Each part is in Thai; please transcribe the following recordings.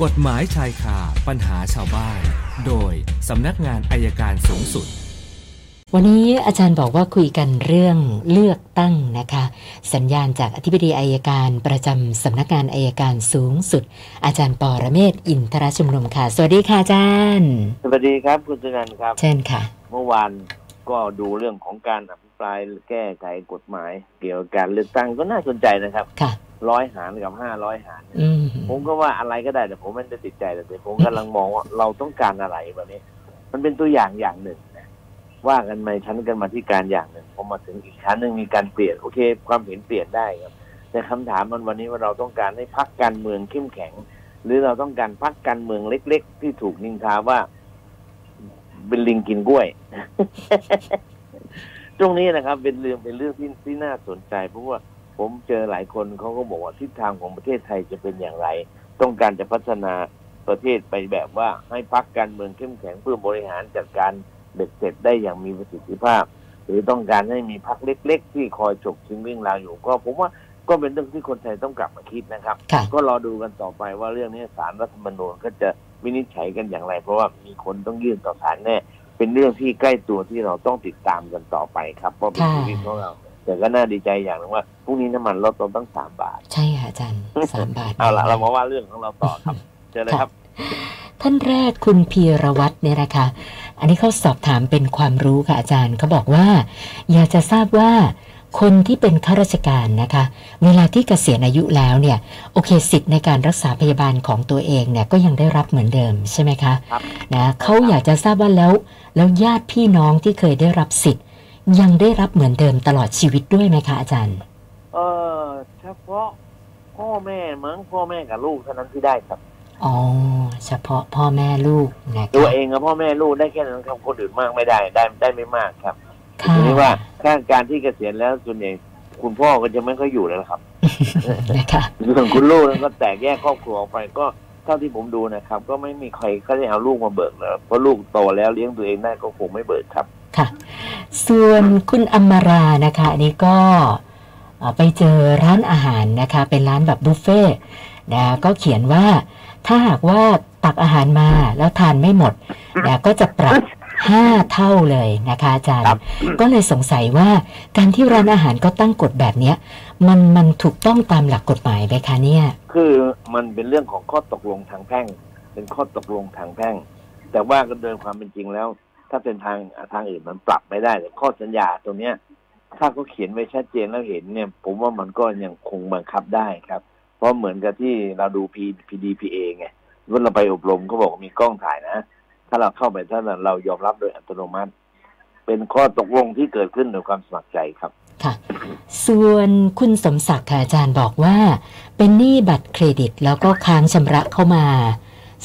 กฎหมายชายคาปัญหาชาวบ้าน โดยสำนักงานอายการสูงสุด วันนี้อาจารย์บอกว่าคุยกันเรื่องเลือกตั้งนะคะ สัญญาณจากอธิบดีอายการประจำสำนักงานอายการสูงสุด อาจารย์ปอระเมศวร์อินทรชุมนุมค่ะ สวัสดีค่ะอาจารย์ สวัสดีครับคุณสุนันท์ครับเช่นค่ะ เมื่อวานก็ดูเรื่องของการอภิปรายแก้ไขกฎหมาย เกี่ยวกับการเลือกตั้งก็น่าสนใจนะครับค่ะ ร้อยหารกับห้าร้อยหารอืมผมก็ว่าอะไรก็ได้แต่ผมไม่ได้ติดใจแต่ผมกำลังมองว่าเราต้องการอะไรแบบนี้ มันเป็นตัวอย่างอย่างหนึ่งนะว่ากันมาชั้นกันมาที่การอย่างหนึ่งพอมาถึงอีกชั้นหนึ่งมีการเปลี่ยนโอเค ความเห็นเปลี่ยนได้ครับ แต่คำถามมันวันนี้ว่าเราต้องการให้พักการเมืองเข้มแข็ง หรือเราต้องการพักการเมืองเล็ก ๆ ที่ถูกนินทาว่า เป็นลิงกินกล้วยตรงนี้นะครับ เป็นเรื่องเป็นเรื่องที่ที่น่าสนใจเพราะว่า ผมเจอหลายคนเขาก็บอกว่าทิศทางของประเทศไทยจะเป็นอย่างไร ต้องการจะพัฒนาประเทศไปแบบว่าให้พักการเมืองเข้มแข็งเพื่อบริหารจัดการเบ็ดเสร็จได้อย่างมีประสิทธิภาพ หรือต้องการให้มีพักเล็ก ๆ ที่คอยฉกชิงเรื่องราวอยู่ ก็ผมว่าก็เป็นเรื่องที่คนไทยต้องกลับมาคิดนะครับค่ะก็รอดูกันต่อไปว่าเรื่องนี้สารรัฐธรรมนูญก็จะวินิจฉัยกันอย่างไร เพราะว่ามีคนต้องยื่นต่อศาลแน่เป็นเรื่องที่ใกล้ตัวที่เราต้องติดตามกันต่อไปครับเพราะเป็นค่ะชีวิตของเรา แต่ก็น่าดีใจอย่างหนึงว่าพรุ่งนี้น้ำมันลดลงตั้งสามบาท ใช่ค่ะอาจารย์สามบาท เอาละเรามาว่าเรื่องของเราต่อครับเจอเลยครับ ท่านแรกคุณพีรวัตรเนี่ยนะคะ อันนี้เขาสอบถามเป็นความรู้ค่ะอาจารย์เขาบอกว่า อยากจะทราบว่าคนที่เป็นข้าราชการนะคะ เวลาที่เกษียณอายุแล้วเนี่ย โอเคสิทธิ์ในการรักษาพยาบาลของตัวเองเนี่ยก็ยังได้รับเหมือนเดิมใช่ไหมคะครับนะเขาอยากจะทราบว่าแล้ว แล้วญาติพี่น้องที่เคยได้รับสิทธิ์ ยังได้รับเหมือนเดิมตลอดชีวิตด้วยไหมคะอาจารย์ เออเฉพาะพ่อแม่มั้งพ่อแม่กับลูกเท่านั้นที่ได้ครับอ๋อเฉพาะพ่อแม่ลูกนะตัวคะเองกับพ่อแม่ลูกได้แค่นั้นครับคนอื่นมากไม่ได้ได้ได้ไม่มากครับค่ะทีนี้ว่าถ้าการที่เกษียณแล้วส่วนใหญ่คุณพ่อก็จะไม่ค่อยอยู่แล้วล่ะครับนะคะส่วนคุณลูกนั้นก็แตกแยกครอบครัวออกไปก็เท่าที่ผมดูนะครับ ก็ไม่มีใครเขาได้เอาลูกมาเบิกแล้วเพราะลูกโตแล้วเลี้ยงตัวเองได้ก็คงไม่เบิกครับ ค่ะ ส่วนคุณอมรานะคะอันนี้ก็เอ่อไปเจอร้านอาหารนะคะ เป็นร้านแบบบุฟเฟ่ต์นะก็เขียนว่าถ้าหากว่าตักอาหารมาแล้วทานไม่หมดนะก็จะปรับห้าเท่าเลยนะคะอาจารย์ครับก็เลยสงสัยว่าการที่ร้านอาหารก็ตั้งกฎแบบเนี้ย มันมันถูกต้องตามหลักกฎหมายไหมคะเนี่ย คือมันเป็นเรื่องของข้อตกลงทางแพ่ง เป็นข้อตกลงทางแพ่ง แต่ว่าก็โดยความเป็นจริงแล้ว ถ้าเป็นทางทางอื่นมันปรับไม่ได้แต่ข้อสัญญาตรงเนี้ย ถ้าเขาเขียนไว้ชัดเจนแล้วเห็นเนี่ย ผมว่ามันก็ยังคงบังคับได้ครับ เพราะเหมือนกับที่เราดู P PDPA ไงว่าเราไปอบรมเขาบอกมีกล้องถ่ายนะ ถ้าเราเข้าไปถ้าเรายอมรับโดยอัตโนมัติ เป็นข้อตกลงที่เกิดขึ้นโดยความสมัครใจครับ ค่ะ ส่วนคุณสมศักดิ์ค่ะอาจารย์บอกว่า เป็นหนี้บัตรเครดิตแล้วก็ค้างชำระเข้ามา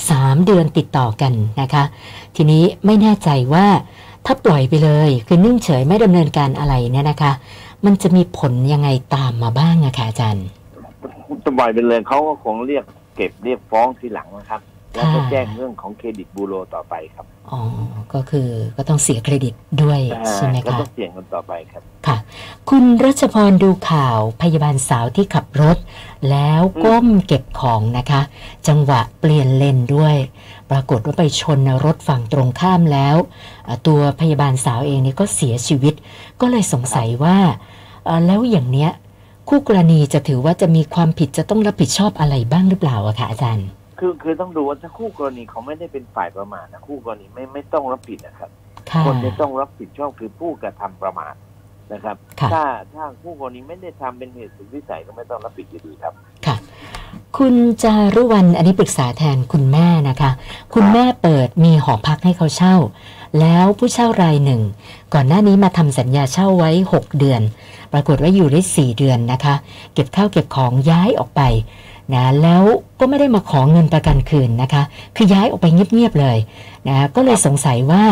3 เดือนติดต่อกันนะคะ ทีนี้ไม่แน่ใจว่าถ้าปล่อยไปเลย คือนิ่งเฉยไม่ดำเนินการอะไรเนี่ยนะคะ มันจะมีผลยังไงตามมาบ้างอะค่ะอาจารย์จะปล่อยไปเลยเขาก็คงเรียกเก็บเรียกฟ้องทีหลังนะครับ แล้วก็ค่ะแจ้งเรื่องของเครดิตบูโรต่อไปครับ อ๋อ ก็คือก็ต้องเสียเครดิตด้วยใช่ไหมก็คะต้องเสี่ยงกันต่อไปครับ ค่ะ คุณรัชพรดูข่าวพยาบาลสาวที่ขับรถ แล้วก้มเก็บของนะคะ จังหวะเปลี่ยนเลนด้วย ปรากฏว่าไปชนรถฝั่งตรงข้ามแล้วอ่าตัวพยาบาลสาวเองนี่ก็เสียชีวิต ก็เลยสงสัยว่าเอ่อแล้วอย่างเนี้ยคู่กรณีจะถือว่าจะมีความผิดจะต้องรับผิดชอบอะไรบ้างหรือเปล่าอะคะอาจารย์ คือคือต้องดูว่าถ้าคู่กรณีเขาไม่ได้เป็นฝ่ายประมาทนะคู่กรณีไม่ไม่ต้องรับผิดนะครับค่ะคนที่ต้องรับผิดชอบคือผู้กระทำประมาทนะครับค่ะถ้าถ้าคู่กรณีไม่ได้ทำเป็นเหตุสุดวิสัยก็ไม่ต้องรับผิดอยู่ดีครับค่ะคุณจารุวรรณอันนี้ปรึกษาแทนคุณแม่นะคะ คุณแม่เปิดมีหอพักให้เขาเช่า แล้วผู้เช่ารายหนึ่ง ก่อนหน้านี้มาทำสัญญาเช่าไว้ 6 เดือน ปรากฏว่าอยู่ได้ 4 เดือนนะคะ เก็บข้าวเก็บของย้ายออกไป นะแล้วก็ไม่ได้มาขอเงินประกันคืนนะคะ คือย้ายออกไปเงียบๆเลยนะก็เลยสงสัยว่า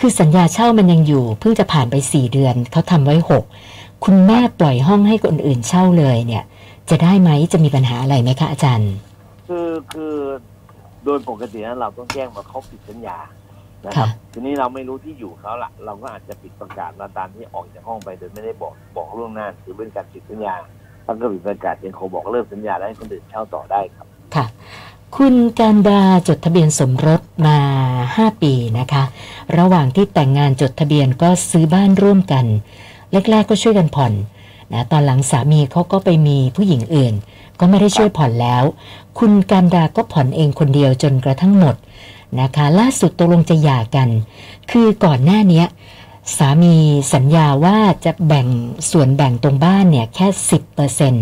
คือสัญญาเช่ามันยังอยู่ เพิ่งจะผ่านไป 4 เดือนเขาทำไว้ 6 คุณแม่ปล่อยห้องให้คนอื่นเช่าเลยเนี่ย จะได้ไหมจะมีปัญหาอะไรไหมคะอาจารย์ คือคือโดยปกติแล้วเราต้องแจ้งว่าเขาผิดสัญญานะครับค่ะทีนี้เราไม่รู้ที่อยู่เขาละเราก็อาจจะปิดประกาศมาตามที่ออกจากห้องไปโดยไม่ได้บอกบอกล่วงหน้าถือเป็นการผิดสัญญา ถ้าก็ผิดประกาศยังคงบอกเลิกสัญญาแล้วให้คนอื่นเช่าต่อได้ครับ ค่ะ คุณการดาจดทะเบียนสมรสมา 5 ปีนะคะ ระหว่างที่แต่งงานจดทะเบียนก็ซื้อบ้านร่วมกันแรกๆก็ช่วยกันผ่อนนะตอนหลังสามีเขาก็ไปมีผู้หญิงอื่น ก็ไม่ได้ช่วยผ่อนแล้ว คุณการดาก็ผ่อนเองคนเดียวจนกระทั่งหมดนะคะ ล่าสุดตกลงจะหย่ากัน คือก่อนหน้านี้ สามีสัญญาว่าจะแบ่งส่วนแบ่งตรงบ้านเนี่ยแค่สิบเปอร์เซ็น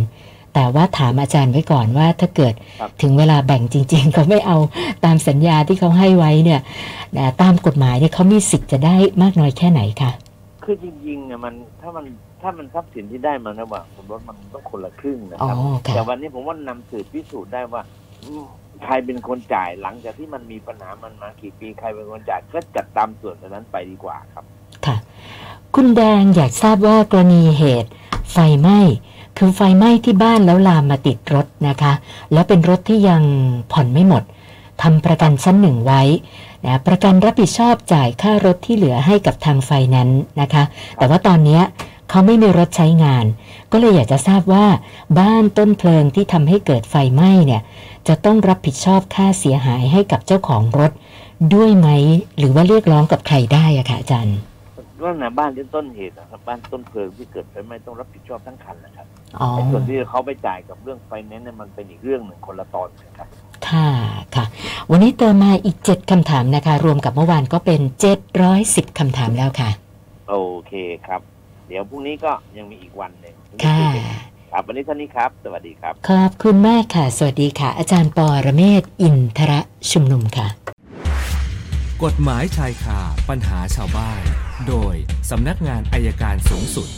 แต่ว่าถามอาจารย์ไว้ก่อนว่าถ้าเกิดครับถึงเวลาแบ่งจริง ๆ เขาไม่เอาตามสัญญาที่เขาให้ไว้เนี่ยนะตามกฎหมายเนี่ยเขามีสิทธิ์จะได้มากน้อยแค่ไหนคะคือจริงๆเนี่ยมันถ้ามันถ้ามันทรัพย์สินที่ได้มาระหว่างสมรสมันต้องคนละครึ่งนะอ๋อครับค่ะแต่วันนี้ผมว่านำสืบพิสูจน์ได้ว่าอืม ใครเป็นคนจ่ายหลังจากที่มันมีปัญหามันมากี่ปีใครเป็นคนจ่ายก็จัดตามส่วนตรงนั้นไปดีกว่าครับ ค่ะ คุณแดงอยากทราบว่ากรณีเหตุ ไฟไหม้คือไฟไหม้ที่บ้านแล้วลามมาติดรถนะคะ แล้วเป็นรถที่ยังผ่อนไม่หมดทำประกันชั้นหนึ่งไว้นะประกันรับผิดชอบจ่ายค่ารถที่เหลือให้กับทางไฟแนนซ์นะคะ แต่ว่าตอนเนี้ยเขาไม่มีรถใช้งาน ก็เลยอยากจะทราบว่าบ้านต้นเพลิงที่ทำให้เกิดไฟไหม้เนี่ย จะต้องรับผิดชอบค่าเสียหายให้กับเจ้าของรถด้วยไหม หรือว่าเรียกร้องกับใครได้อะคะอาจารย์ว่านะบ้านที่ต้นเหตุนะครับบ้านต้นเพลิงที่เกิดไฟไหม้ต้องรับผิดชอบทั้งคันนะครับอ๋อไอ้ส่วนที่เขาไปจ่ายกับเรื่องไฟแนนซ์เนี่ยมันเป็นอีกเรื่องหนึ่งคนละตอนกันครับค่ะค่ะ วันนี้เติมมาอีก7คำถามนะคะ รวมกับเมื่อวานก็เป็น710คำถามแล้วค่ะ โอเคครับ เดี๋ยวพรุ่งนี้ก็ยังมีอีกวันหนึ่งค่ะ ครับวันนี้เท่านี้ครับ สวัสดีครับขอบคุณมากค่ะ สวัสดีค่ะ อาจารย์ปอระเมศวร์อินทระชุมนุมค่ะ กฎหมายชายคาปัญหาชาวบ้าน โดยสำนักงานอายการสูงสุด